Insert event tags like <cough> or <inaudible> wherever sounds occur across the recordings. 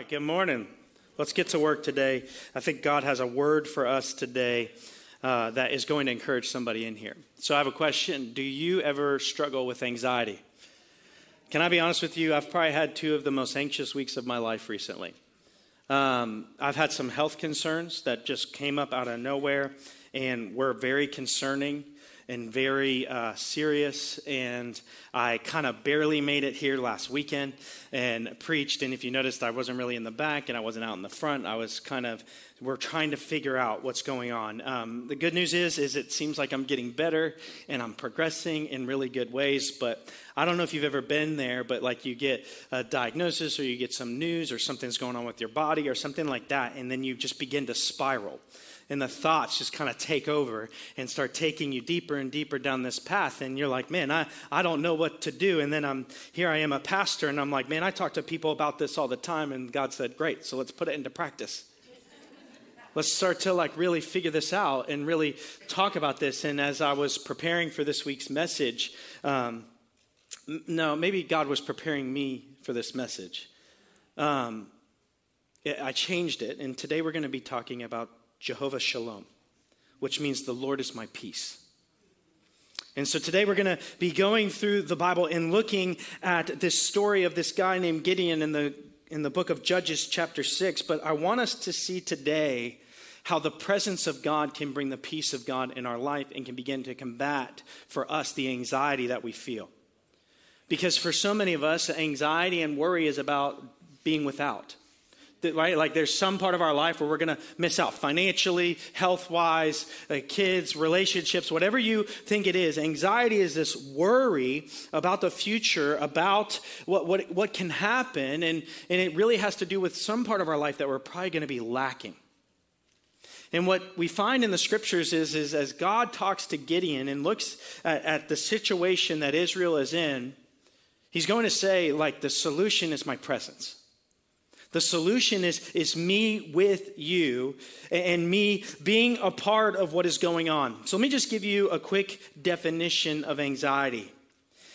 right, good morning. Let's get to work today. I think God has a word for us today uh, that is going to encourage somebody in here. So I have a question Do you ever struggle with anxiety? Can I be honest with you? I've probably had two of the most anxious weeks of my life recently. Um, I've had some health concerns that just came up out of nowhere and were very concerning and very uh, serious. And I kind of barely made it here last weekend and preached. And if you noticed, I wasn't really in the back and I wasn't out in the front. I was kind of, we're trying to figure out what's going on. Um, the good news is, is it seems like I'm getting better and I'm progressing in really good ways. But I don't know if you've ever been there, but like you get a diagnosis or you get some news or something's going on with your body or something like that, and then you just begin to spiral and the thoughts just kind of take over and start taking you deeper and deeper down this path and you're like man I, I don't know what to do. And then i'm here i am a pastor and i'm like man i talk to people about this all the time and god said great so let's put it into practice. Let's start to like really figure this out and really talk about this. And as i was preparing for this week's message um, no maybe god was preparing me for this message. Um, i changed it and today we're going to be talking about Jehovah Shalom, which means the Lord is my peace. And so today we're going to be going through the Bible and looking at this story of this guy named Gideon in the, in the book of Judges, chapter 6. But I want us to see today how the presence of God can bring the peace of God in our life and can begin to combat for us the anxiety that we feel. Because for so many of us, anxiety and worry is about being without right? Like there's some part of our life where we're going to miss out financially, health wise, uh, kids, relationships, whatever you think it is. Anxiety is this worry about the future, about what, what, what can happen. And, and it really has to do with some part of our life that we're probably going to be lacking. And what we find in the scriptures is, is as God talks to Gideon and looks at, at the situation that Israel is in, he's going to say, like, the solution is my presence. The solution is, is me with you and me being a part of what is going on. So let me just give you a quick definition of anxiety.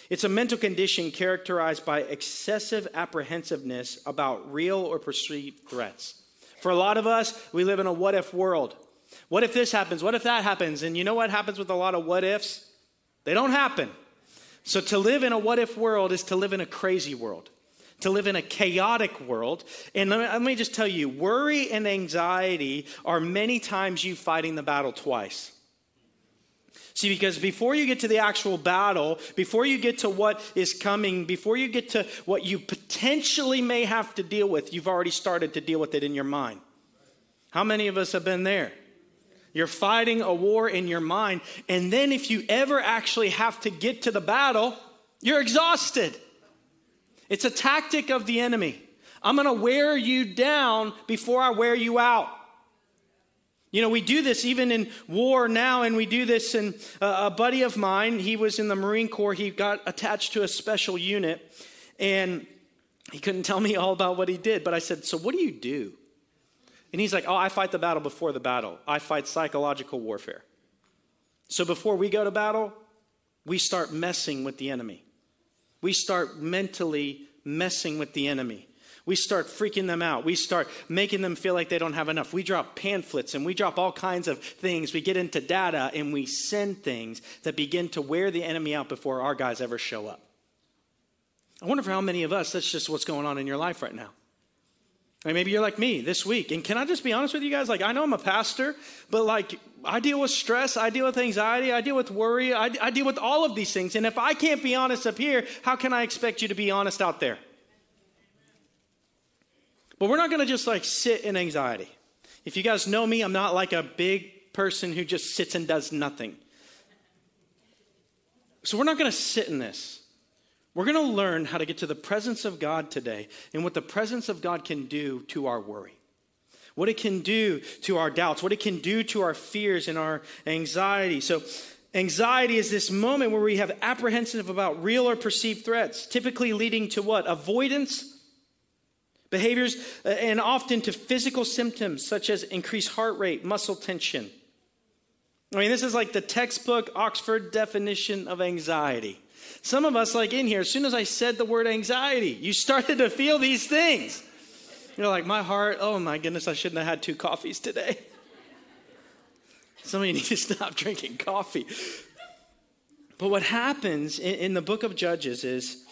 It's a mental condition characterized by excessive apprehensiveness about real or perceived threats. For a lot of us, we live in a what if world. What if this happens? What if that happens? And you know what happens with a lot of what ifs? They don't happen. So to live in a what if world is to live in a crazy world to live in a chaotic world. And let me, let me, just tell you worry and anxiety are many times you fighting the battle twice. See, because before you get to the actual battle, before you get to what is coming, before you get to what you potentially may have to deal with, you've already started to deal with it in your mind. How many of us have been there? You're fighting a war in your mind. And then if you ever actually have to get to the battle, you're exhausted. It's a tactic of the enemy. I'm going to wear you down before I wear you out. You know, we do this even in war now, and we do this And uh, a buddy of mine. He was in the Marine Corps. He got attached to a special unit, and he couldn't tell me all about what he did. But I said, So, what do you do? And he's like, Oh, I fight the battle before the battle. I fight psychological warfare. So, before we go to battle, we start messing with the enemy we start mentally messing with the enemy. We start freaking them out. We start making them feel like they don't have enough. We drop pamphlets and we drop all kinds of things. We get into data and we send things that begin to wear the enemy out before our guys ever show up. I wonder for how many of us that's just what's going on in your life right now. Maybe you're like me this week. And can I just be honest with you guys? Like, I know I'm a pastor, but like, I deal with stress, I deal with anxiety, I deal with worry, I, I deal with all of these things. And if I can't be honest up here, how can I expect you to be honest out there? But we're not going to just like sit in anxiety. If you guys know me, I'm not like a big person who just sits and does nothing. So we're not going to sit in this. We're going to learn how to get to the presence of God today and what the presence of God can do to our worry, what it can do to our doubts, what it can do to our fears and our anxiety. So, anxiety is this moment where we have apprehensive about real or perceived threats, typically leading to what? Avoidance behaviors uh, and often to physical symptoms such as increased heart rate, muscle tension. I mean, this is like the textbook Oxford definition of anxiety. Some of us, like in here, as soon as I said the word anxiety, you started to feel these things. You're like, my heart, oh my goodness, I shouldn't have had two coffees today. Some of you need to <laughs> stop drinking coffee. But what happens in, in the book of Judges is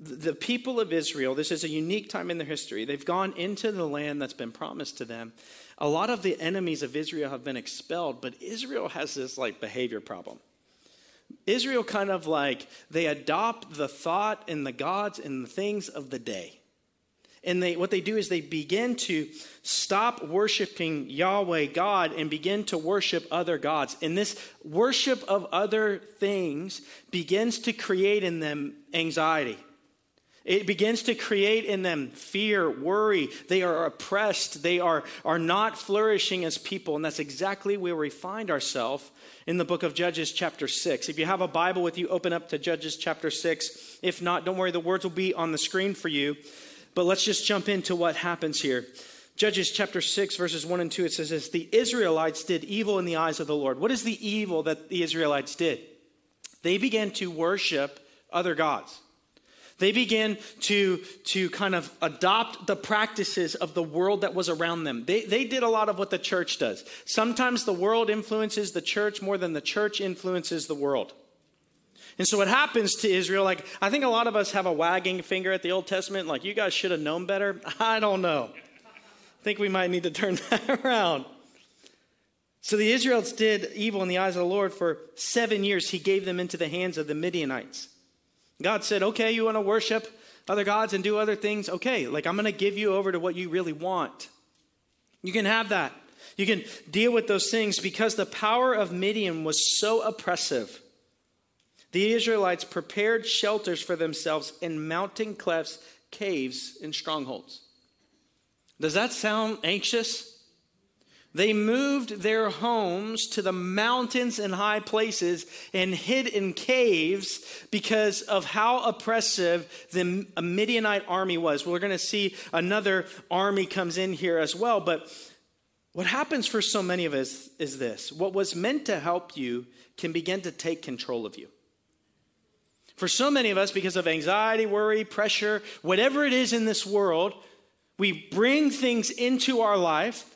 the people of Israel, this is a unique time in their history. They've gone into the land that's been promised to them. A lot of the enemies of Israel have been expelled, but Israel has this like behavior problem. Israel kind of like they adopt the thought and the gods and the things of the day. And they, what they do is they begin to stop worshiping Yahweh God and begin to worship other gods. And this worship of other things begins to create in them anxiety. It begins to create in them fear, worry. They are oppressed. They are, are not flourishing as people. And that's exactly where we find ourselves in the book of Judges, chapter 6. If you have a Bible with you, open up to Judges, chapter 6. If not, don't worry, the words will be on the screen for you. But let's just jump into what happens here. Judges chapter 6, verses 1 and 2, it says this The Israelites did evil in the eyes of the Lord. What is the evil that the Israelites did? They began to worship other gods. They began to, to kind of adopt the practices of the world that was around them. They, they did a lot of what the church does. Sometimes the world influences the church more than the church influences the world. And so what happens to Israel, like, I think a lot of us have a wagging finger at the Old Testament, like, you guys should have known better. <laughs> I don't know. I think we might need to turn <laughs> that around. So the Israelites did evil in the eyes of the Lord for seven years. He gave them into the hands of the Midianites. God said, okay, you want to worship other gods and do other things? Okay, like I'm going to give you over to what you really want. You can have that. You can deal with those things because the power of Midian was so oppressive. The Israelites prepared shelters for themselves in mountain clefts, caves, and strongholds. Does that sound anxious? They moved their homes to the mountains and high places and hid in caves because of how oppressive the Midianite army was. We're going to see another army comes in here as well. But what happens for so many of us is this what was meant to help you can begin to take control of you. For so many of us, because of anxiety, worry, pressure, whatever it is in this world, we bring things into our life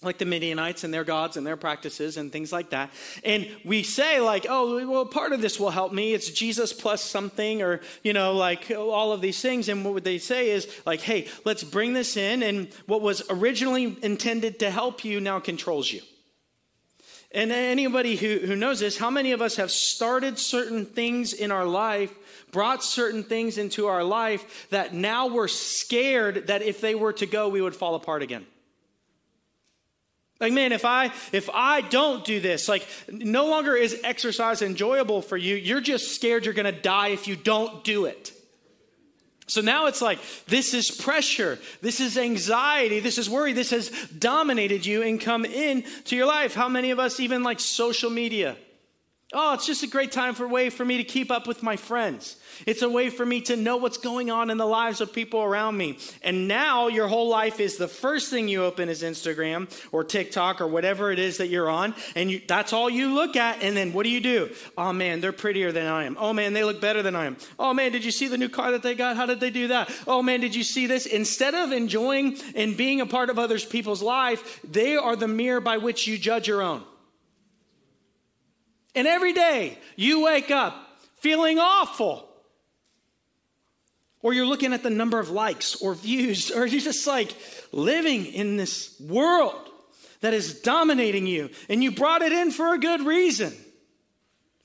like the Midianites and their gods and their practices and things like that. And we say, like, oh, well, part of this will help me. It's Jesus plus something, or, you know, like all of these things. And what would they say is, like, hey, let's bring this in. And what was originally intended to help you now controls you. And anybody who, who knows this, how many of us have started certain things in our life, brought certain things into our life that now we're scared that if they were to go, we would fall apart again? Like, man, if I if I don't do this, like no longer is exercise enjoyable for you. You're just scared you're gonna die if you don't do it. So now it's like, this is pressure. This is anxiety. This is worry. This has dominated you and come in to your life. How many of us even like social media? Oh, it's just a great time for way for me to keep up with my friends. It's a way for me to know what's going on in the lives of people around me. And now your whole life is the first thing you open is Instagram or TikTok or whatever it is that you're on. And you, that's all you look at. And then what do you do? Oh man, they're prettier than I am. Oh man, they look better than I am. Oh man, did you see the new car that they got? How did they do that? Oh man, did you see this? Instead of enjoying and being a part of others people's life, they are the mirror by which you judge your own. And every day you wake up feeling awful. Or you're looking at the number of likes or views, or you're just like living in this world that is dominating you, and you brought it in for a good reason.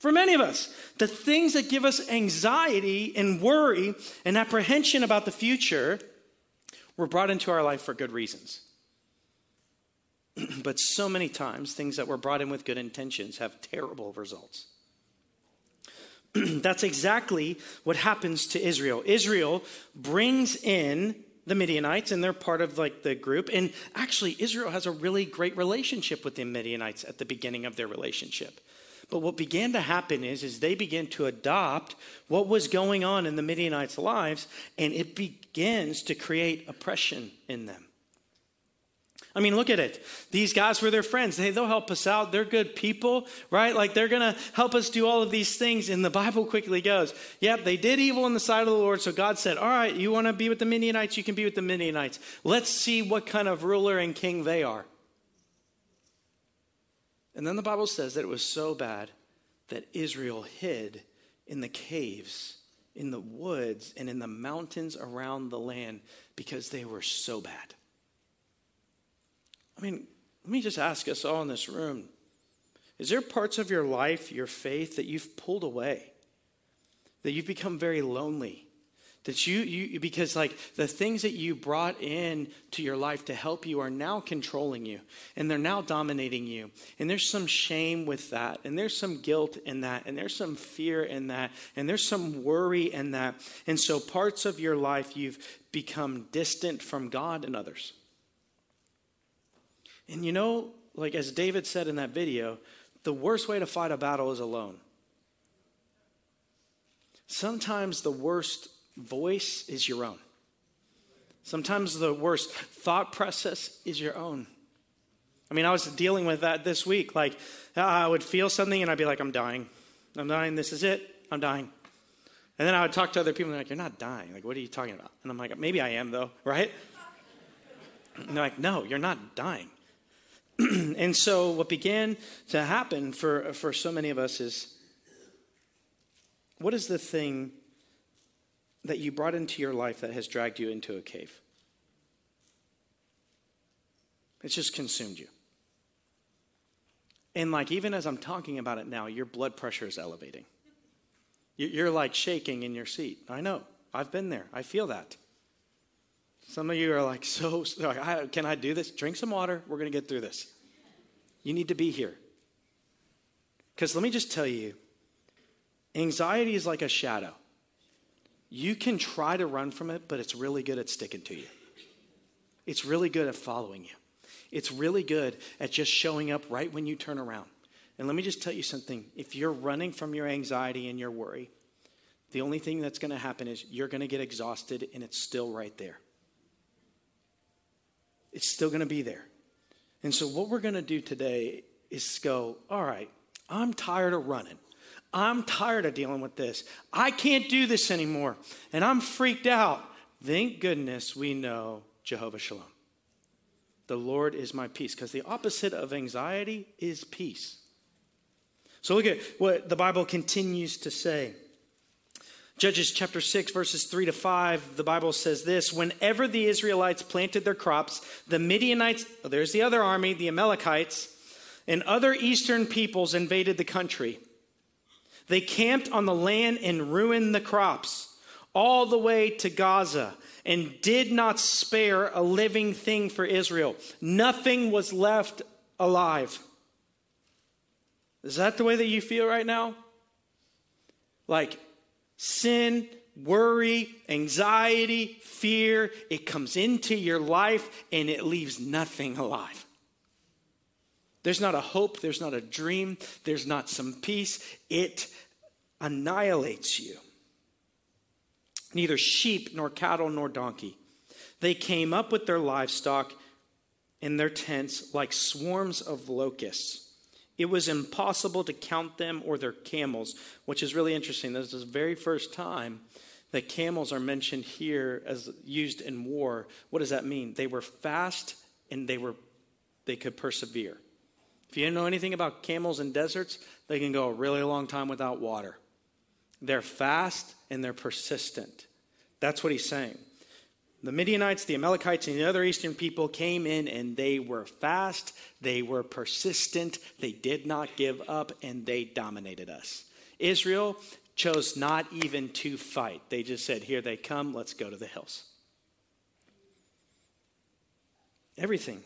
For many of us, the things that give us anxiety and worry and apprehension about the future were brought into our life for good reasons. <clears throat> but so many times, things that were brought in with good intentions have terrible results. <clears throat> That's exactly what happens to Israel. Israel brings in the Midianites, and they're part of like the group. And actually, Israel has a really great relationship with the Midianites at the beginning of their relationship. But what began to happen is, is they began to adopt what was going on in the Midianites' lives, and it begins to create oppression in them. I mean, look at it. These guys were their friends. Hey, they'll help us out. They're good people, right? Like they're going to help us do all of these things. And the Bible quickly goes, yep, they did evil in the sight of the Lord. So God said, all right, you want to be with the Midianites? You can be with the Midianites. Let's see what kind of ruler and king they are. And then the Bible says that it was so bad that Israel hid in the caves, in the woods, and in the mountains around the land because they were so bad. I mean, let me just ask us all in this room is there parts of your life, your faith, that you've pulled away? That you've become very lonely? That you, you because like the things that you brought in to your life to help you are now controlling you and they're now dominating you. And there's some shame with that, and there's some guilt in that, and there's some fear in that, and there's some worry in that. And so parts of your life you've become distant from God and others. And you know, like as David said in that video, the worst way to fight a battle is alone. Sometimes the worst voice is your own. Sometimes the worst thought process is your own. I mean, I was dealing with that this week. Like, I would feel something and I'd be like, I'm dying. I'm dying. This is it. I'm dying. And then I would talk to other people and they're like, You're not dying. Like, what are you talking about? And I'm like, Maybe I am, though, right? And they're like, No, you're not dying. <clears throat> and so what began to happen for, for so many of us is what is the thing that you brought into your life that has dragged you into a cave? It's just consumed you. And like even as I'm talking about it now, your blood pressure is elevating. You're like shaking in your seat. I know. I've been there. I feel that. Some of you are like, <laughs> so, can I do this? Drink some water. We're going to get through this. You need to be here. Because let me just tell you anxiety is like a shadow. You can try to run from it, but it's really good at sticking to you. It's really good at following you. It's really good at just showing up right when you turn around. And let me just tell you something if you're running from your anxiety and your worry, the only thing that's going to happen is you're going to get exhausted and it's still right there. It's still going to be there. And so, what we're going to do today is go, all right, I'm tired of running. I'm tired of dealing with this. I can't do this anymore. And I'm freaked out. Thank goodness we know Jehovah Shalom. The Lord is my peace, because the opposite of anxiety is peace. So look at what the Bible continues to say. Judges chapter 6, verses 3 to 5, the Bible says this Whenever the Israelites planted their crops, the Midianites, oh, there's the other army, the Amalekites, and other eastern peoples invaded the country. They camped on the land and ruined the crops all the way to Gaza and did not spare a living thing for Israel. Nothing was left alive. Is that the way that you feel right now? Like, sin, worry, anxiety, fear, it comes into your life and it leaves nothing alive. There's not a hope, there's not a dream, there's not some peace. It annihilates you. Neither sheep, nor cattle, nor donkey. They came up with their livestock in their tents like swarms of locusts. It was impossible to count them or their camels, which is really interesting. This is the very first time that camels are mentioned here as used in war. What does that mean? They were fast and they were they could persevere. If you didn't know anything about camels in deserts, they can go a really long time without water. They're fast and they're persistent. That's what he's saying. The Midianites, the Amalekites, and the other eastern people came in and they were fast, they were persistent, they did not give up, and they dominated us. Israel chose not even to fight. They just said, Here they come, let's go to the hills. Everything.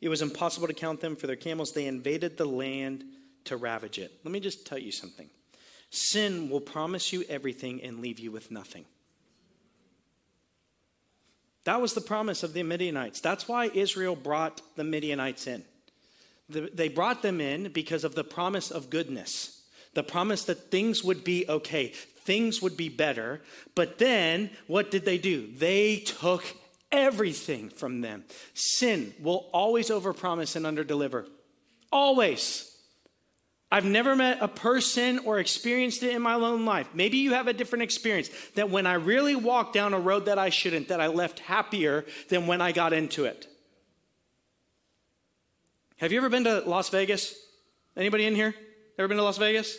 It was impossible to count them for their camels. They invaded the land to ravage it. Let me just tell you something sin will promise you everything and leave you with nothing. That was the promise of the Midianites. That's why Israel brought the Midianites in. They brought them in because of the promise of goodness, the promise that things would be okay, things would be better. But then what did they do? They took everything from them. Sin will always overpromise and underdeliver. Always. I've never met a person or experienced it in my own life. Maybe you have a different experience that when I really walked down a road that I shouldn't, that I left happier than when I got into it. Have you ever been to Las Vegas? Anybody in here? Ever been to Las Vegas?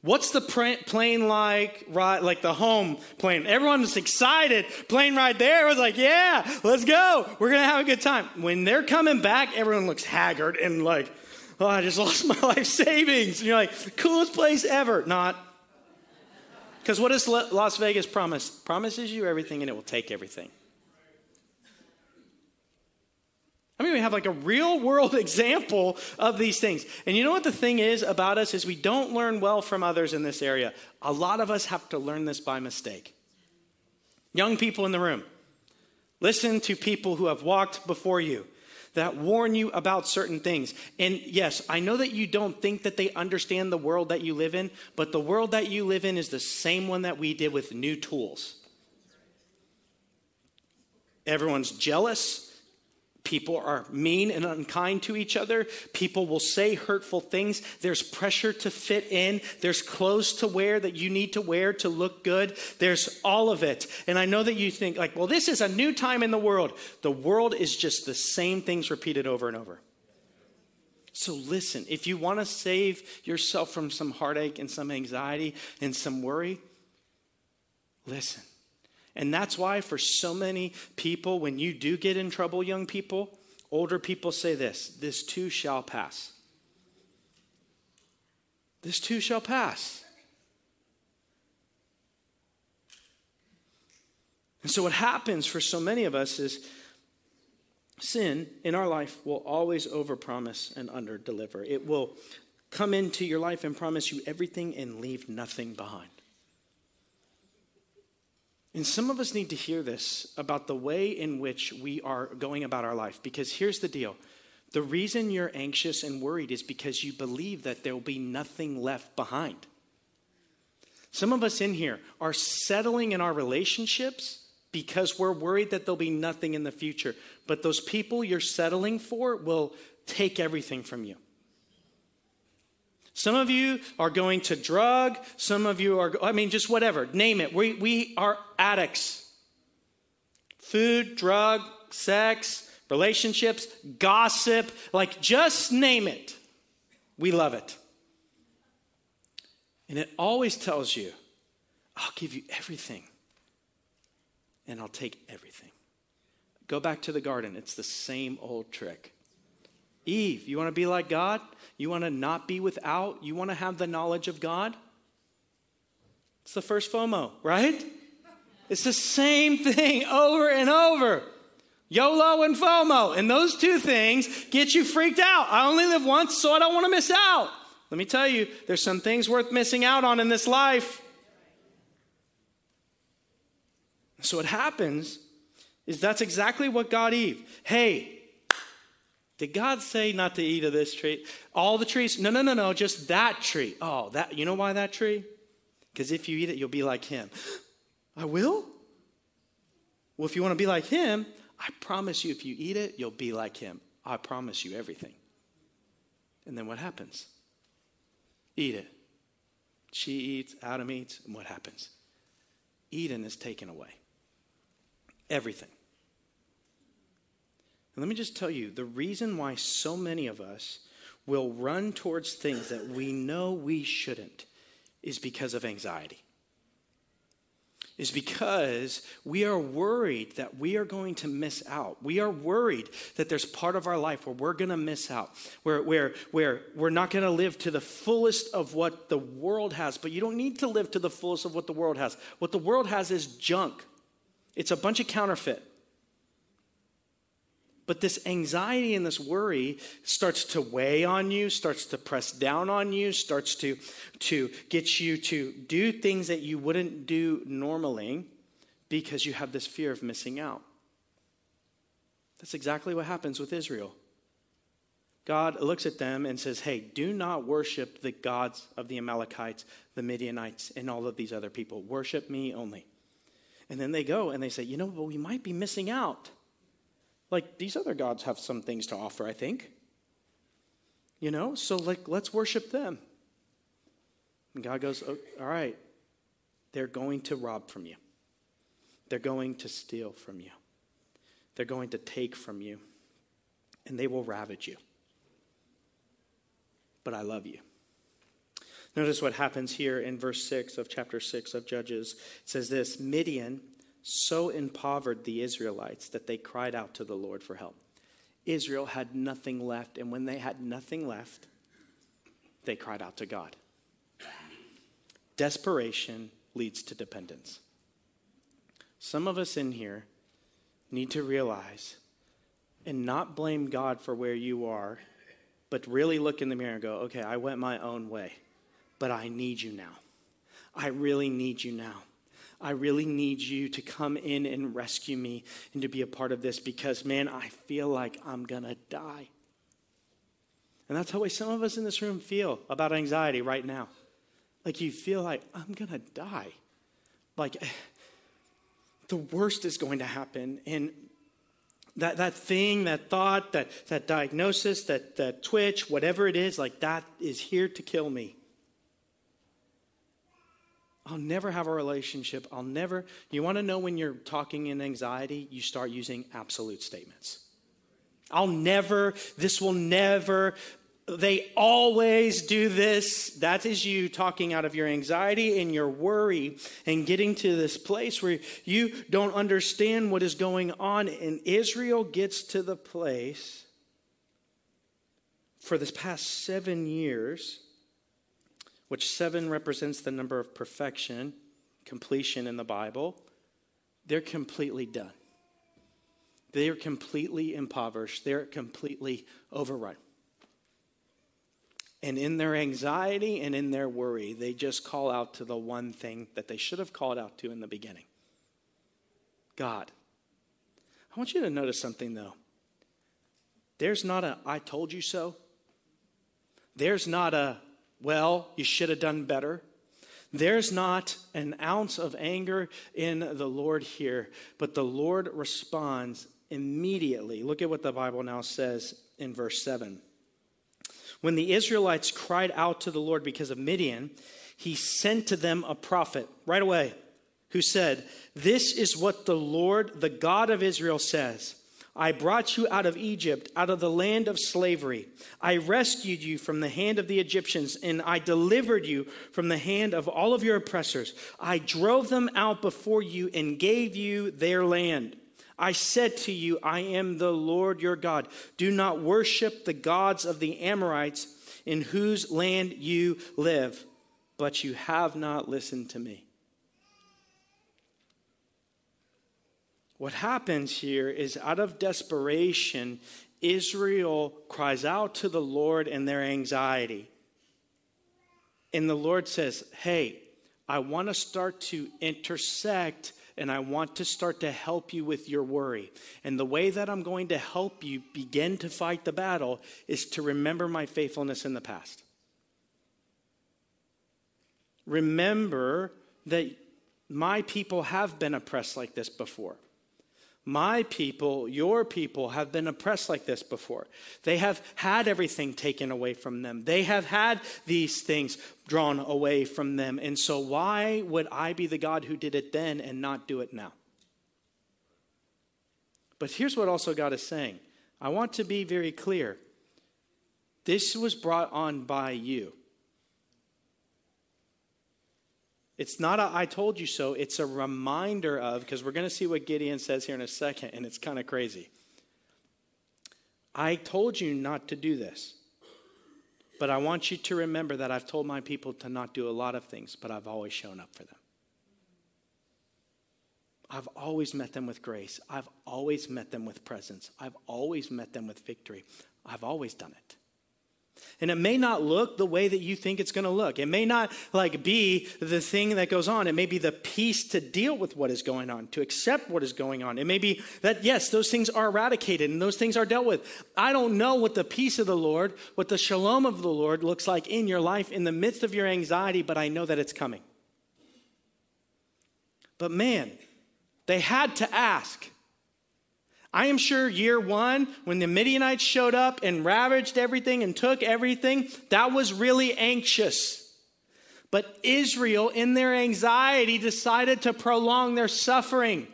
What's the plane like? Right, like the home plane. Everyone's excited. Plane right there. was like, yeah, let's go. We're gonna have a good time. When they're coming back, everyone looks haggard and like, oh, I just lost my <laughs> life savings. And you're like, coolest place ever. Not. Because what does Las Vegas promise? Promises you everything and it will take everything. I mean, we have like a real world <laughs> example of these things. And you know what the thing is about us is we don't learn well from others in this area. A lot of us have to learn this by mistake. Young people in the room, listen to people who have walked before you that warn you about certain things. And yes, I know that you don't think that they understand the world that you live in, but the world that you live in is the same one that we did with new tools. Everyone's jealous, People are mean and unkind to each other. People will say hurtful things. There's pressure to fit in. There's clothes to wear that you need to wear to look good. There's all of it. And I know that you think, like, well, this is a new time in the world. The world is just the same things repeated over and over. So listen, if you want to save yourself from some heartache and some anxiety and some worry, listen. And that's why, for so many people, when you do get in trouble, young people, older people say this this too shall pass. This too shall pass. And so, what happens for so many of us is sin in our life will always overpromise and underdeliver. It will come into your life and promise you everything and leave nothing behind. And some of us need to hear this about the way in which we are going about our life. Because here's the deal the reason you're anxious and worried is because you believe that there will be nothing left behind. Some of us in here are settling in our relationships because we're worried that there'll be nothing in the future. But those people you're settling for will take everything from you. Some of you are going to drug. Some of you are, I mean, just whatever, name it. We, we are addicts. Food, drug, sex, relationships, gossip, like just name it. We love it. And it always tells you, I'll give you everything and I'll take everything. Go back to the garden. It's the same old trick. Eve, you want to be like God? You want to not be without? You want to have the knowledge of God? It's the first FOMO, right? It's the same thing over and over. YOLO and FOMO. And those two things get you freaked out. I only live once, so I don't want to miss out. Let me tell you, there's some things worth missing out on in this life. So what happens is that's exactly what God Eve. Hey, did God say not to eat of this tree? All the trees? No, no, no, no, just that tree. Oh, that you know why that tree? Because if you eat it, you'll be like him. I will? Well, if you want to be like him, I promise you, if you eat it, you'll be like him. I promise you everything. And then what happens? Eat it. She eats, Adam eats, and what happens? Eden is taken away. Everything. And let me just tell you the reason why so many of us will run towards things that we know we shouldn't is because of anxiety. Is because we are worried that we are going to miss out. We are worried that there's part of our life where we're going to miss out, where, where, where we're not going to live to the fullest of what the world has. But you don't need to live to the fullest of what the world has. What the world has is junk, it's a bunch of counterfeit. But this anxiety and this worry starts to weigh on you, starts to press down on you, starts to, to get you to do things that you wouldn't do normally because you have this fear of missing out. That's exactly what happens with Israel. God looks at them and says, Hey, do not worship the gods of the Amalekites, the Midianites, and all of these other people. Worship me only. And then they go and they say, You know, but we might be missing out. Like these other gods have some things to offer, I think. You know, so like let's worship them. And God goes, oh, All right, they're going to rob from you, they're going to steal from you, they're going to take from you, and they will ravage you. But I love you. Notice what happens here in verse 6 of chapter 6 of Judges. It says this Midian so impoverished the Israelites that they cried out to the Lord for help. Israel had nothing left, and when they had nothing left, they cried out to God. Desperation leads to dependence. Some of us in here need to realize and not blame God for where you are, but really look in the mirror and go, okay, I went my own way, but I need you now. I really need you now. I really need you to come in and rescue me and to be a part of this because, man, I feel like I'm going to die. And that's how some of us in this room feel about anxiety right now. Like you feel like, I'm going to die. Like <sighs> the worst is going to happen. And that, that thing, that thought, that, that diagnosis, that, that twitch, whatever it is, like that is here to kill me. I'll never have a relationship. I'll never. You want to know when you're talking in anxiety? You start using absolute statements. I'll never, this will never, they always do this. That is you talking out of your anxiety and your worry and getting to this place where you don't understand what is going on. And Israel gets to the place for this past seven years, which seven represents the number of perfection, completion in the Bible. They're completely done. They are completely impoverished. They're completely overrun. And in their anxiety and in their worry, they just call out to the one thing that they should have called out to in the beginning God. I want you to notice something though. There's not a I told you so. There's not a well, you should have done better. There's not an ounce of anger in the Lord here, but the Lord responds immediately. Look at what the Bible now says in verse 7. When the Israelites cried out to the Lord because of Midian, he sent to them a prophet right away who said, This is what the Lord, the God of Israel, says. I brought you out of Egypt, out of the land of slavery. I rescued you from the hand of the Egyptians, and I delivered you from the hand of all of your oppressors. I drove them out before you and gave you their land. I said to you, I am the Lord your God. Do not worship the gods of the Amorites in whose land you live, but you have not listened to me. What happens here is out of desperation, Israel cries out to the Lord in their anxiety. And the Lord says, Hey, I want to start to intersect and I want to start to help you with your worry. And the way that I'm going to help you begin to fight the battle is to remember my faithfulness in the past. Remember that my people have been oppressed like this before. My people, your people, have been oppressed like this before. They have had everything taken away from them. They have had these things drawn away from them. And so, why would I be the God who did it then and not do it now? But here's what also God is saying I want to be very clear. This was brought on by you. It's not a I told you so, it's a reminder of, because we're going to see what Gideon says here in a second, and it's kind of crazy. I told you not to do this. But I want you to remember that I've told my people to not do a lot of things, but I've always shown up for them. I've always met them with grace. I've always met them with presence. I've always met them with victory. I've always done it. And it may not look the way that you think it's going to look. It may not like be the thing that goes on. It may be the peace to deal with what is going on, to accept what is going on. It may be that yes, those things are eradicated and those things are dealt with. I don't know what the peace of the Lord, what the shalom of the Lord looks like in your life in the midst of your anxiety, but I know that it's coming. But man, they had to ask. I am sure year one, when the Midianites showed up and ravaged everything and took everything, that was really anxious. But Israel, in their anxiety, decided to prolong their suffering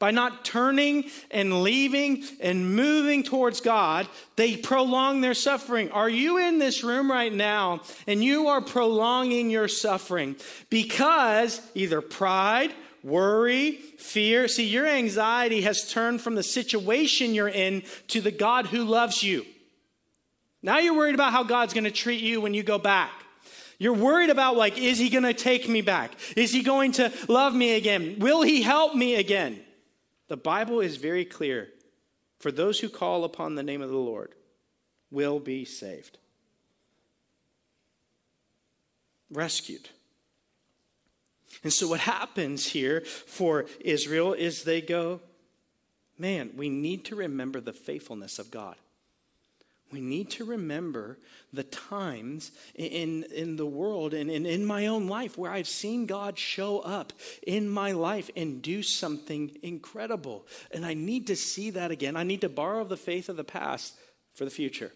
by not turning and leaving and moving towards God, they prolong their suffering. Are you in this room right now and you are prolonging your suffering because either pride, worry, fear, see, your anxiety has turned from the situation you're in to the God who loves you. Now you're worried about how God's going to treat you when you go back. You're worried about, like, is he going to take me back? Is he going to love me again? Will he help me again? The Bible is very clear. For those who call upon the name of the Lord will be saved. Rescued. And so, what happens here for Israel is they go, man, we need to remember the faithfulness of God. We need to remember the times in, in the world and in, in my own life where I've seen God show up in my life and do something incredible. And I need to see that again. I need to borrow the faith of the past for the future.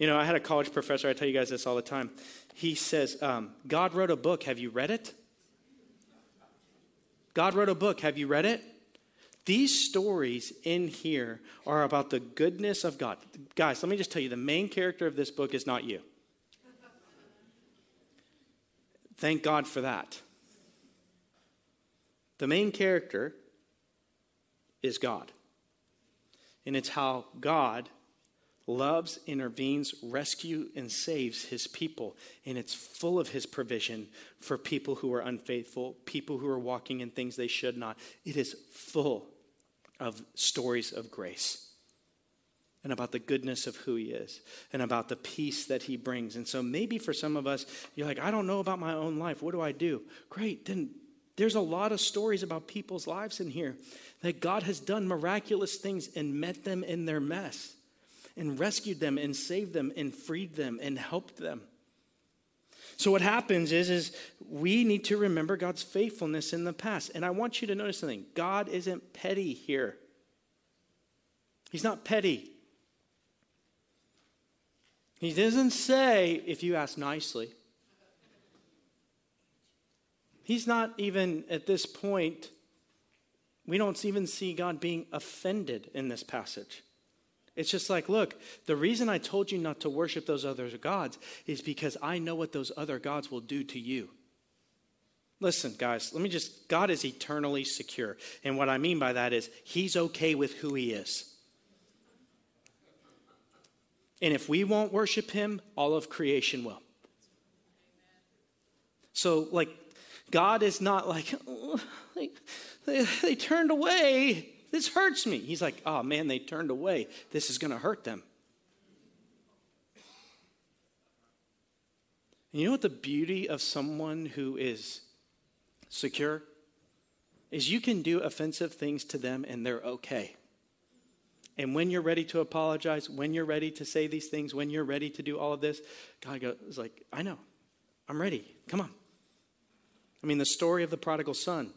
You know, I had a college professor, I tell you guys this all the time. He says, um, God wrote a book. Have you read it? God wrote a book. Have you read it? These stories in here are about the goodness of God. Guys, let me just tell you the main character of this book is not you. Thank God for that. The main character is God. And it's how God loves, intervenes, rescues, and saves his people. And it's full of his provision for people who are unfaithful, people who are walking in things they should not. It is full of stories of grace and about the goodness of who he is and about the peace that he brings. And so maybe for some of us, you're like, I don't know about my own life. What do I do? Great. Then there's a lot of stories about people's lives in here that God has done miraculous things and met them in their mess and rescued them and saved them and freed them and helped them. So what happens is, is we need to remember God's faithfulness in the past. And I want you to notice something. God isn't petty here. He's not petty. He doesn't say, if you ask nicely. He's not even at this point, we don't even see God being offended in this passage. It's just like, look, the reason I told you not to worship those other gods is because I know what those other gods will do to you. Listen, guys, let me just, God is eternally secure. And what I mean by that is, He's okay with who He is. And if we won't worship Him, all of creation will. So, like, God is not like, oh, <laughs> they, they, they turned away. This hurts me. He's like, oh man, they turned away. This is going to hurt them. And you know what the beauty of someone who is secure is you can do offensive things to them and they're okay. And when you're ready to apologize, when you're ready to say these things, when you're ready to do all of this, God goes like, I know. I'm ready. Come on. I mean, the story of the prodigal son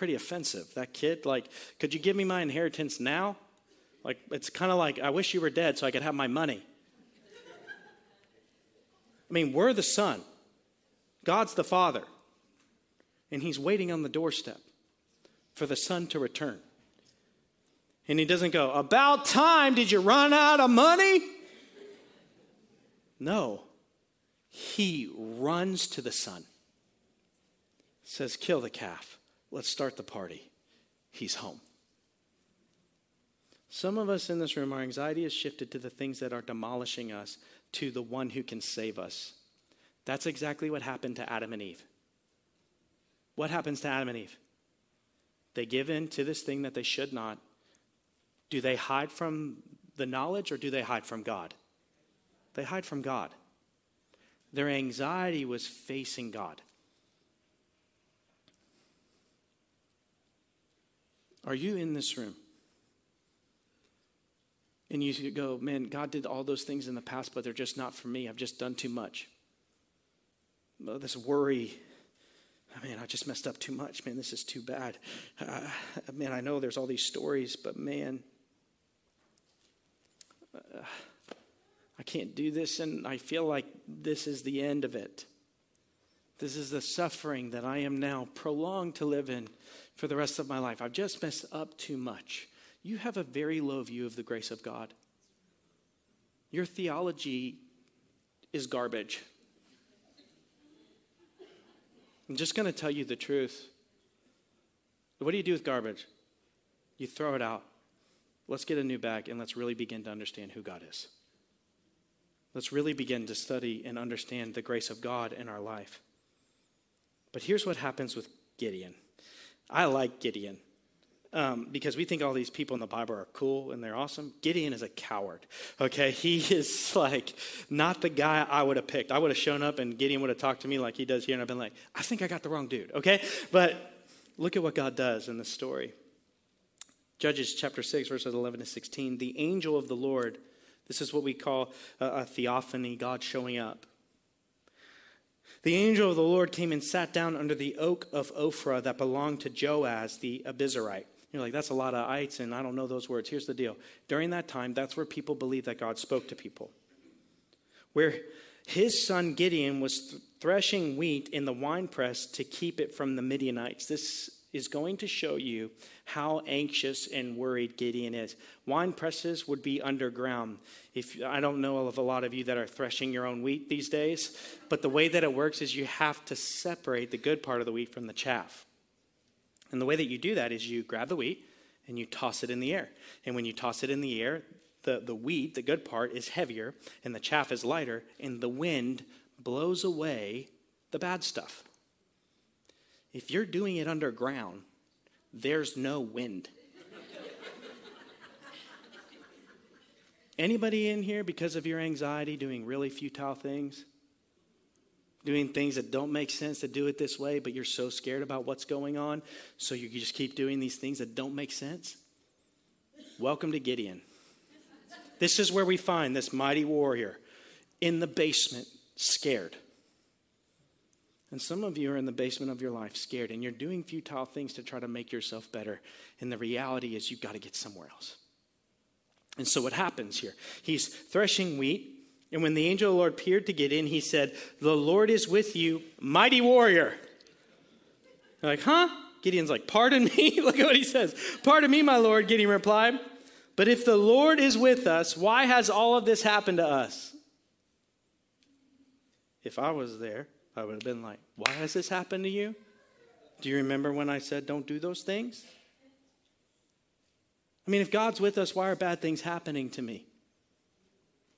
pretty offensive. That kid, like, could you give me my inheritance now? Like, it's kind of like, I wish you were dead so I could have my money. I mean, we're the son, God's the father, and he's waiting on the doorstep for the son to return. And he doesn't go, About time, did you run out of money? No. He runs to the son, says, Kill the calf. Let's start the party. He's home. Some of us in this room, our anxiety is shifted to the things that are demolishing us to the one who can save us. That's exactly what happened to Adam and Eve. What happens to Adam and Eve? They give in to this thing that they should not. Do they hide from the knowledge or do they hide from God? They hide from God. Their anxiety was facing God. Are you in this room? And you go, man, God did all those things in the past, but they're just not for me. I've just done too much. Oh, this worry, man, I just messed up too much. Man, this is too bad. Uh, man, I know there's all these stories, but man, uh, I can't do this, and I feel like this is the end of it. This is the suffering that I am now prolonged to live in for the rest of my life. I've just messed up too much. You have a very low view of the grace of God. Your theology is garbage. I'm just going to tell you the truth. What do you do with garbage? You throw it out. Let's get a new bag and let's really begin to understand who God is. Let's really begin to study and understand the grace of God in our life. But here's what happens with Gideon. I like Gideon um, because we think all these people in the Bible are cool and they're awesome. Gideon is a coward. Okay, <laughs> he is like not the guy I would have picked. I would have shown up and Gideon would have talked to me like he does here, and I've been like, I think I got the wrong dude. Okay, but look at what God does in this story. Judges chapter 6, verses 11 to 16. The angel of the Lord, this is what we call a, a theophany, God showing up. The angel of the Lord came and sat down under the oak of Ophrah that belonged to Joash the Abiezrite. You're like, that's a lot of ites, and I don't know those words. Here's the deal. During that time, that's where people believed that God spoke to people. Where his son Gideon was threshing wheat in the winepress to keep it from the Midianites. This is going to show you how anxious and worried Gideon is. Wine presses would be underground. If I don't know of a lot of you that are threshing your own wheat these days, but the way that it works is you have to separate the good part of the wheat from the chaff. And the way that you do that is you grab the wheat and you toss it in the air. And when you toss it in the air, the, the wheat, the good part, is heavier and the chaff is lighter, and the wind blows away the bad stuff. If you're doing it underground, there's no wind. Anybody in here, because of your anxiety, doing really futile things? doing things that don't make sense to do it this way, but you're so scared about what's going on, so you just keep doing these things that don't make sense? Welcome to Gideon. This is where we find this mighty warrior in the basement, scared. And some of you are in the basement of your life, scared, and you're doing futile things to try to make yourself better. And the reality is, you've got to get somewhere else. And so, what happens here? He's threshing wheat and when the angel of the Lord appeared to Gideon, he said, The Lord is with you, mighty warrior. They're like, huh? Gideon's like, Pardon me? <laughs> Look at what he says. Pardon me, my Lord, Gideon replied. But if the Lord is with us, why has all of this happened to us? If I was there, I would have been like, Why has this happened to you? Do you remember when I said, Don't do those things? I mean, if God's with us, why are bad things happening to me?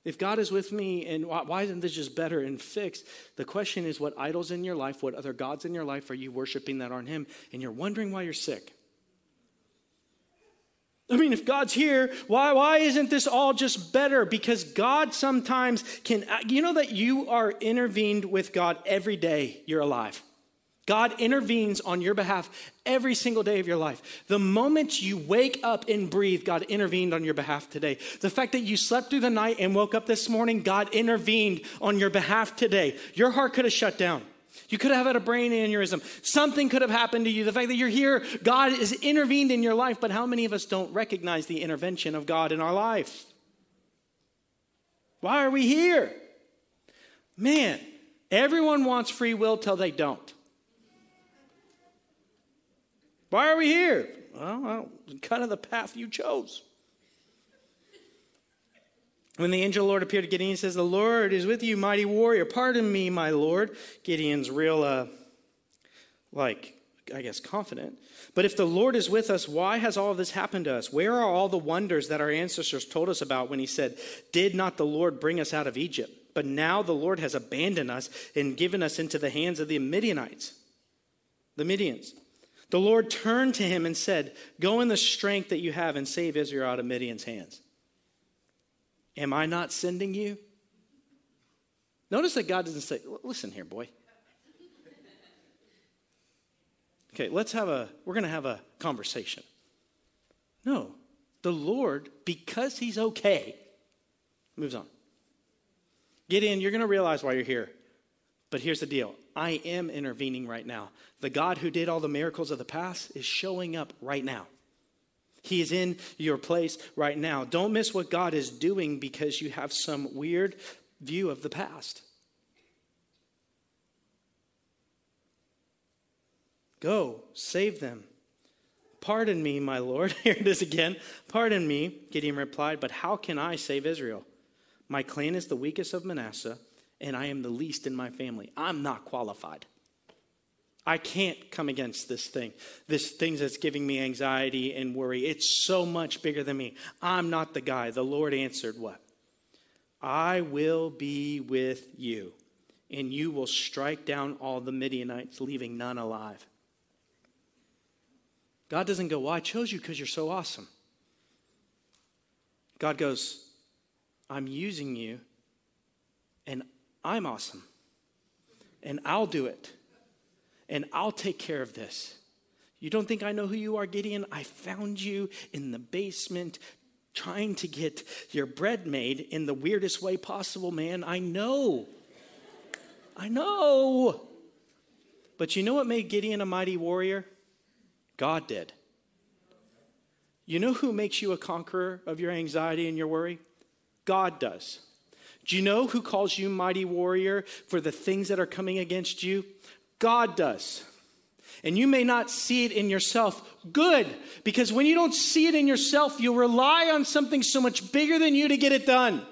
If God is with me, and why, why isn't this just better and fixed? The question is what idols in your life, what other gods in your life are you worshiping that aren't Him? And you're wondering why you're sick. I mean, if God's here, why, why isn't this all just better? Because God sometimes can, you know that you are intervened with God every day you're alive. God intervenes on your behalf every single day of your life. The moment you wake up and breathe, God intervened on your behalf today. The fact that you slept through the night and woke up this morning, God intervened on your behalf today. Your heart could have shut down. You could have had a brain aneurysm. Something could have happened to you. The fact that you're here, God has intervened in your life, but how many of us don't recognize the intervention of God in our life? Why are we here? Man, everyone wants free will till they don't. Why are we here? Well, kind of the path you chose. When the angel of the Lord appeared to Gideon, he says, The Lord is with you, mighty warrior. Pardon me, my Lord. Gideon's real, uh, like, I guess, confident. But if the Lord is with us, why has all of this happened to us? Where are all the wonders that our ancestors told us about when he said, Did not the Lord bring us out of Egypt? But now the Lord has abandoned us and given us into the hands of the Midianites, the Midians. The Lord turned to him and said, Go in the strength that you have and save Israel out of Midian's hands. Am I not sending you? Notice that God doesn't say, Listen here, boy. Okay, let's have a, we're going to have a conversation. No, the Lord, because he's okay, moves on. In, you're going to realize why you're here. But here's the deal I am intervening right now. The God who did all the miracles of the past is showing up right now. He is in your place right now. Don't miss what God is doing because you have some weird view of the past. Go, save them. Pardon me, my Lord. <laughs> Here it is again. Pardon me, Gideon replied, but how can I save Israel? My clan is the weakest of Manasseh, and I am the least in my family. I'm not qualified. I can't come against this thing, this thing that's giving me anxiety and worry. It's so much bigger than me. I'm not the guy. The Lord answered, What? I will be with you, and you will strike down all the Midianites, leaving none alive. God doesn't go, Well, I chose you because you're so awesome. God goes, I'm using you, and I'm awesome, and I'll do it and I'll take care of this. You don't think I know who you are, Gideon? I found you in the basement trying to get your bread made in the weirdest way possible, man. I know. I know. But you know what made Gideon a mighty warrior? God did. You know who makes you a conqueror of your anxiety and your worry? God does. Do you know who calls you mighty warrior for the things that are coming against you? God does. And you may not see it in yourself. Good, because when you don't see it in yourself, you'll rely on something so much bigger than you to get it done.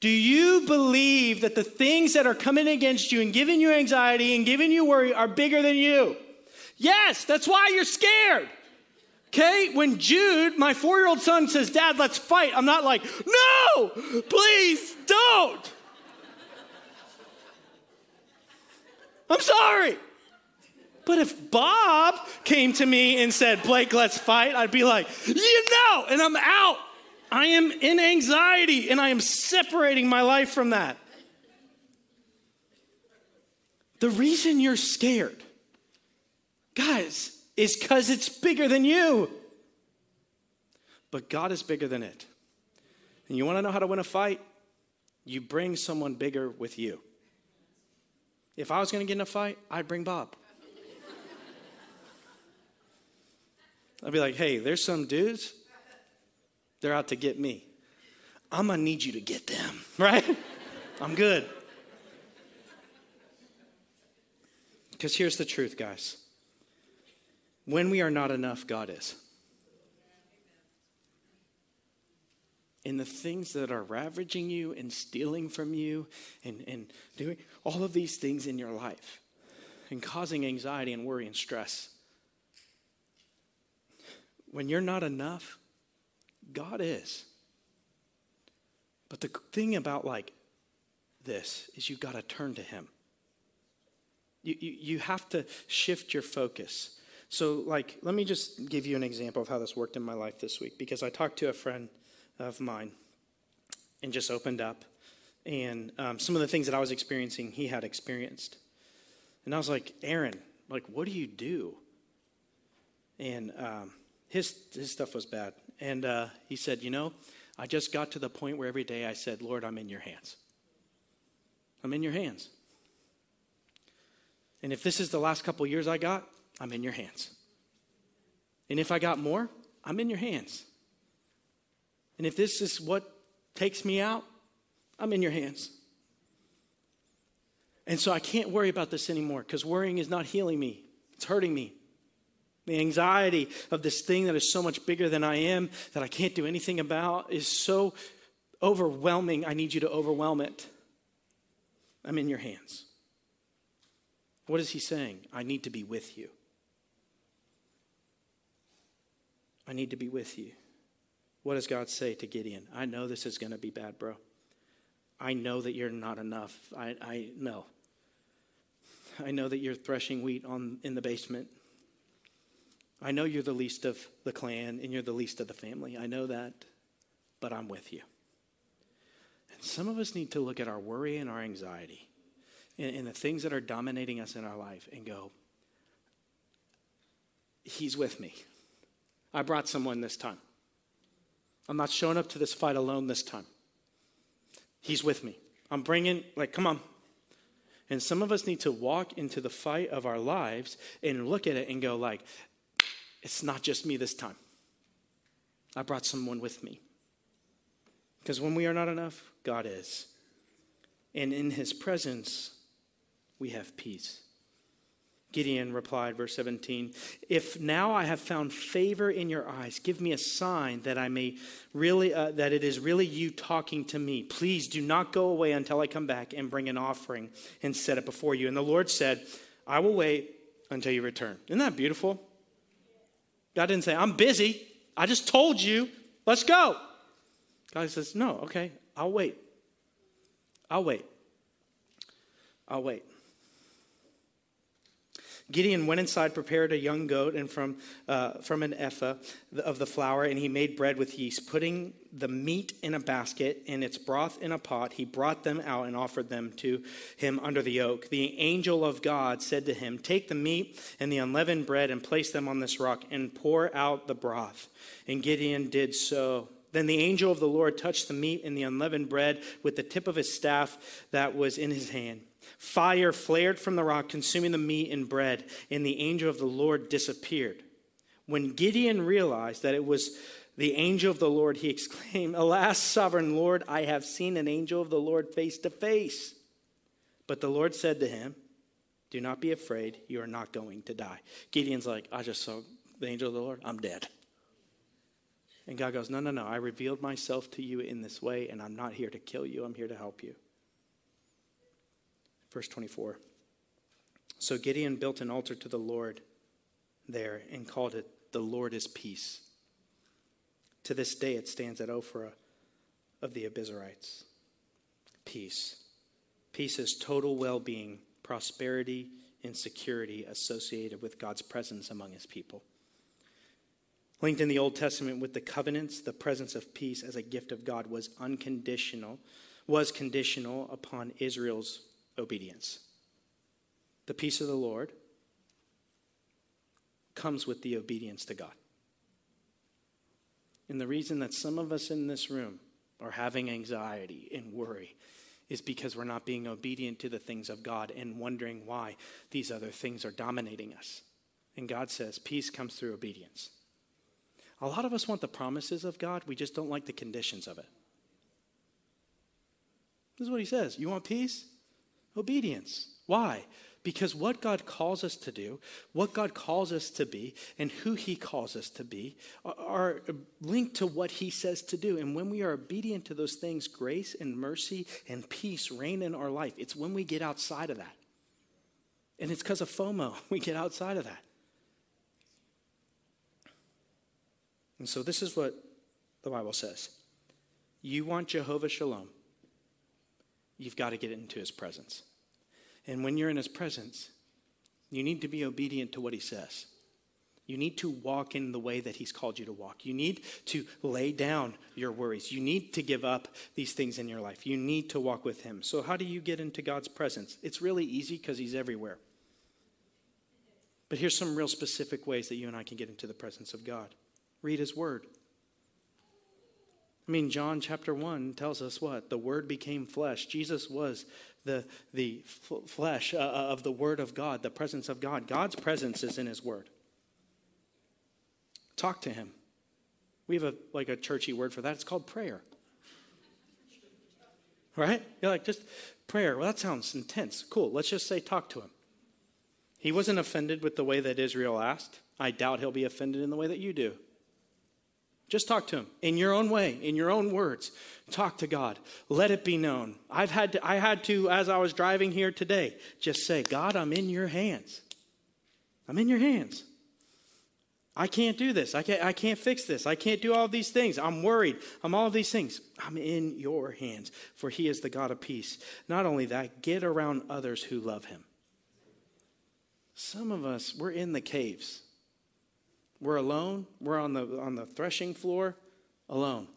Do you believe that the things that are coming against you and giving you anxiety and giving you worry are bigger than you? Yes, that's why you're scared. Okay, when Jude, my four year old son, says, Dad, let's fight, I'm not like, no, please don't. I'm sorry. But if Bob came to me and said, Blake, let's fight, I'd be like, you know, and I'm out. I am in anxiety and I am separating my life from that. The reason you're scared, guys, is because it's bigger than you. But God is bigger than it. And you want to know how to win a fight? You bring someone bigger with you. If I was going to get in a fight, I'd bring Bob. I'd be like, hey, there's some dudes, they're out to get me. I'm going to need you to get them, <laughs> right? I'm good. Because here's the truth, guys. When we are not enough, God is. In the things that are ravaging you and stealing from you and, and doing all of these things in your life and causing anxiety and worry and stress. When you're not enough, God is. But the thing about like this is you've got to turn to Him. You, you, you have to shift your focus. So, like, let me just give you an example of how this worked in my life this week because I talked to a friend of mine and just opened up. And um, some of the things that I was experiencing, he had experienced. And I was like, Aaron, like, what do you do? And um, his, his stuff was bad. And uh, he said, You know, I just got to the point where every day I said, Lord, I'm in your hands. I'm in your hands. And if this is the last couple years I got, I'm in your hands. And if I got more, I'm in your hands. And if this is what takes me out, I'm in your hands. And so I can't worry about this anymore because worrying is not healing me, it's hurting me. The anxiety of this thing that is so much bigger than I am, that I can't do anything about, is so overwhelming. I need you to overwhelm it. I'm in your hands. What is he saying? I need to be with you. I need to be with you. What does God say to Gideon? I know this is going to be bad, bro. I know that you're not enough. I, I know. I know that you're threshing wheat on, in the basement. I know you're the least of the clan and you're the least of the family. I know that, but I'm with you. And some of us need to look at our worry and our anxiety and, and the things that are dominating us in our life and go, He's with me. I brought someone this time. I'm not showing up to this fight alone this time. He's with me. I'm bringing, like, come on. And some of us need to walk into the fight of our lives and look at it and go like, it's not just me this time. I brought someone with me. Because when we are not enough, God is. And in his presence, we have peace. Gideon replied, verse 17, If now I have found favor in your eyes, give me a sign that I may really, uh, that it is really you talking to me. Please do not go away until I come back and bring an offering and set it before you. And the Lord said, I will wait until you return. Isn't that beautiful? God didn't say, I'm busy. I just told you, let's go. God says, No, okay, I'll wait. I'll wait. I'll wait. Gideon went inside, prepared a young goat, and from, uh, from an ephah of the flour, and he made bread with yeast. Putting the meat in a basket and its broth in a pot, he brought them out and offered them to him under the oak. The angel of God said to him, Take the meat and the unleavened bread and place them on this rock and pour out the broth. And Gideon did so. Then the angel of the Lord touched the meat and the unleavened bread with the tip of his staff that was in his hand. Fire flared from the rock, consuming the meat and bread, and the angel of the Lord disappeared. When Gideon realized that it was the angel of the Lord, he <laughs> exclaimed, Alas, sovereign Lord, I have seen an angel of the Lord face to face. But the Lord said to him, Do not be afraid, you are not going to die. Gideon's like, I just saw the angel of the Lord, I'm dead. And God goes, No, no, no, I revealed myself to you in this way, and I'm not here to kill you, I'm here to help you. Verse 24. So Gideon built an altar to the Lord there and called it, The Lord is Peace. To this day, it stands at Ophrah of the Abiezrites. Peace. Peace is total well being, prosperity, and security associated with God's presence among his people. Linked in the Old Testament with the covenants, the presence of peace as a gift of God was unconditional, was conditional upon Israel's obedience. The peace of the Lord comes with the obedience to God. And the reason that some of us in this room are having anxiety and worry is because we're not being obedient to the things of God and wondering why these other things are dominating us. And God says, peace comes through obedience. A lot of us want the promises of God, we just don't like the conditions of it. This is what he says. You want peace? Obedience. Why? Because what God calls us to do, what God calls us to be, and who He calls us to be are linked to what He says to do. And when we are obedient to those things, grace and mercy and peace reign in our life. It's when we get outside of that. And it's because of FOMO, <laughs> we get outside of that. And so this is what the Bible says You want Jehovah Shalom you've got to get into his presence. And when you're in his presence, you need to be obedient to what he says. You need to walk in the way that he's called you to walk. You need to lay down your worries. You need to give up these things in your life. You need to walk with him. So, how do you get into God's presence? It's really easy because he's everywhere. But here's some real specific ways that you and I can get into the presence of God read his word. I mean, John chapter 1 tells us what? The Word became flesh. Jesus was the, the f- flesh uh, uh, of the Word of God, the presence of God. God's presence is in His Word. Talk to Him. We have a, like a churchy word for that. It's called prayer. Right? You're like, just prayer. Well, that sounds intense. Cool. Let's just say talk to Him. He wasn't offended with the way that Israel asked. I doubt He'll be offended in the way that you do. Just talk to him in your own way, in your own words. Talk to God. Let it be known. I've had to, I had to, as I was driving here today, just say, God, I'm in your hands. I'm in your hands. I can't do this. I can't, I can't fix this. I can't do all these things. I'm worried. I'm all these things. I'm in your hands, for he is the God of peace. Not only that, get around others who love him. Some of us, we're in the caves. We're alone. We're on the, on the threshing floor alone.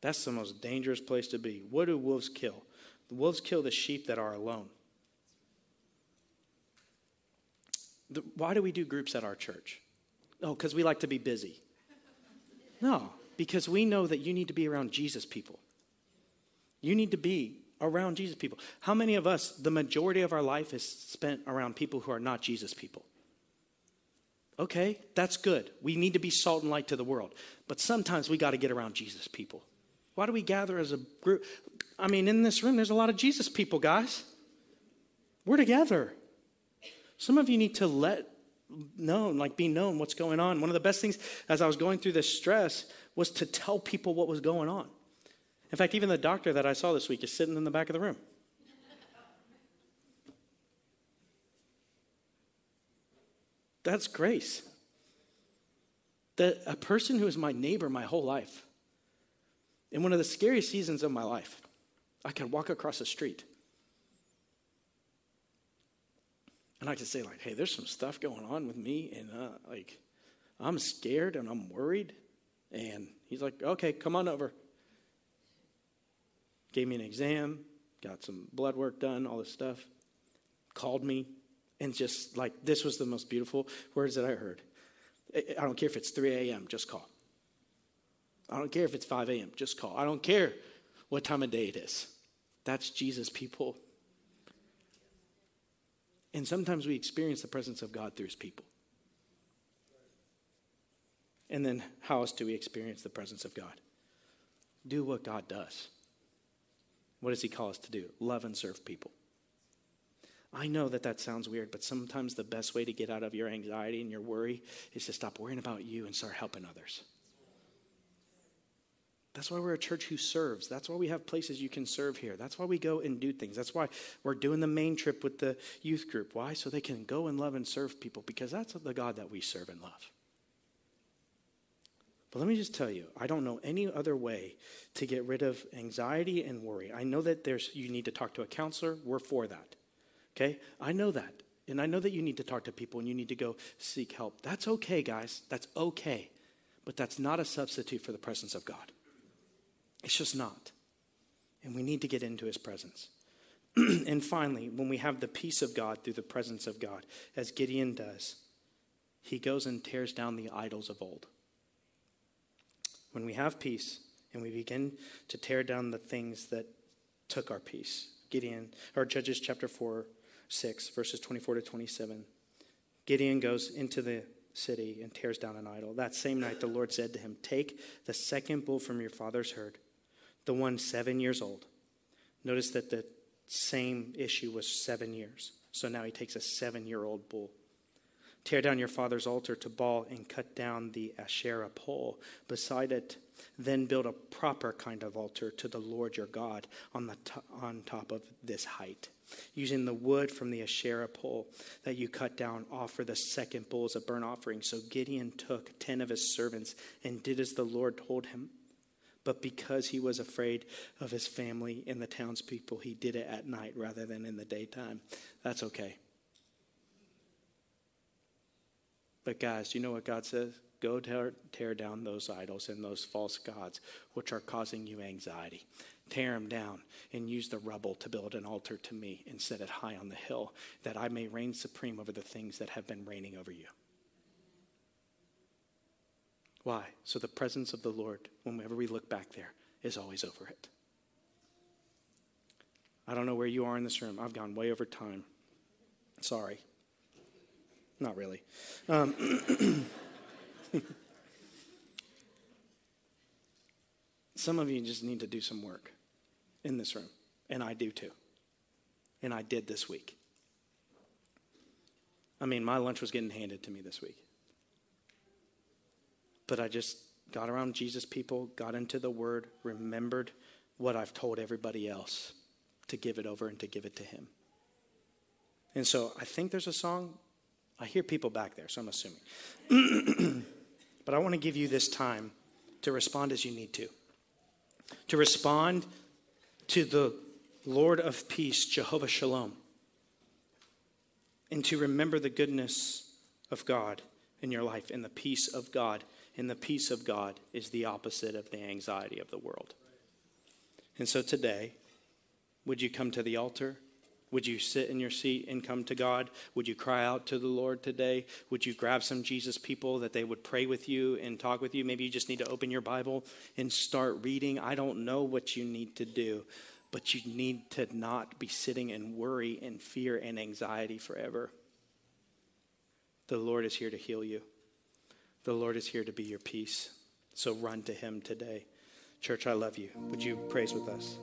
That's the most dangerous place to be. What do wolves kill? The wolves kill the sheep that are alone. The, why do we do groups at our church? Oh, because we like to be busy. No, because we know that you need to be around Jesus people. You need to be around Jesus people. How many of us, the majority of our life is spent around people who are not Jesus people? Okay, that's good. We need to be salt and light to the world. But sometimes we got to get around Jesus people. Why do we gather as a group? I mean, in this room, there's a lot of Jesus people, guys. We're together. Some of you need to let known, like be known what's going on. One of the best things as I was going through this stress was to tell people what was going on. In fact, even the doctor that I saw this week is sitting in the back of the room. That's grace. That a person who is my neighbor my whole life, in one of the scariest seasons of my life, I could walk across the street and I could say, like, hey, there's some stuff going on with me, and uh, like, I'm scared and I'm worried. And he's like, okay, come on over. Gave me an exam, got some blood work done, all this stuff. Called me, and just like, this was the most beautiful words that I heard. I don't care if it's 3 a.m., just call. I don't care if it's 5 a.m., just call. I don't care what time of day it is. That's Jesus, people. And sometimes we experience the presence of God through his people. And then, how else do we experience the presence of God? Do what God does. What does he call us to do? Love and serve people. I know that that sounds weird, but sometimes the best way to get out of your anxiety and your worry is to stop worrying about you and start helping others. That's why we're a church who serves. That's why we have places you can serve here. That's why we go and do things. That's why we're doing the main trip with the youth group. Why? So they can go and love and serve people because that's the God that we serve and love. But let me just tell you, I don't know any other way to get rid of anxiety and worry. I know that there's you need to talk to a counselor. We're for that. Okay? I know that. And I know that you need to talk to people and you need to go seek help. That's okay, guys. That's okay. But that's not a substitute for the presence of God. It's just not. And we need to get into his presence. <clears throat> and finally, when we have the peace of God through the presence of God, as Gideon does, he goes and tears down the idols of old. When we have peace and we begin to tear down the things that took our peace, Gideon, or Judges chapter 4, 6, verses 24 to 27, Gideon goes into the city and tears down an idol. That same night, the Lord said to him, Take the second bull from your father's herd the one seven years old. Notice that the same issue was seven years. So now he takes a seven year old bull. Tear down your father's altar to Baal and cut down the Asherah pole beside it. Then build a proper kind of altar to the Lord your God on, the on top of this height. Using the wood from the Asherah pole that you cut down, offer the second bull as a burnt offering. So Gideon took ten of his servants and did as the Lord told him. But because he was afraid of his family and the townspeople, he did it at night rather than in the daytime. That's okay. But, guys, you know what God says? Go tear, tear down those idols and those false gods which are causing you anxiety. Tear them down and use the rubble to build an altar to me and set it high on the hill, that I may reign supreme over the things that have been reigning over you. Why? So the presence of the Lord, whenever we look back there, is always over it. I don't know where you are in this room. I've gone way over time. Sorry. Not really. Um, <clears throat> some of you just need to do some work in this room, and I do too. And I did this week. I mean, my lunch was getting handed to me this week. But I just got around Jesus people, got into the word, remembered what I've told everybody else to give it over and to give it to him. And so I think there's a song. I hear people back there, so I'm assuming. <clears throat> but I want to give you this time to respond as you need to. To respond to the Lord of peace, Jehovah Shalom. And to remember the goodness of God in your life and the peace of God and the peace of God is the opposite of the anxiety of the world. And so today, would you come to the altar? Would you sit in your seat and come to God? Would you cry out to the Lord today? Would you grab some Jesus people that they would pray with you and talk with you? Maybe you just need to open your Bible and start reading. I don't know what you need to do, but you need to not be sitting in worry and fear and anxiety forever. The Lord is here to heal you, the Lord is here to be your peace. So run to Him today. Church, I love you. Would you praise with us?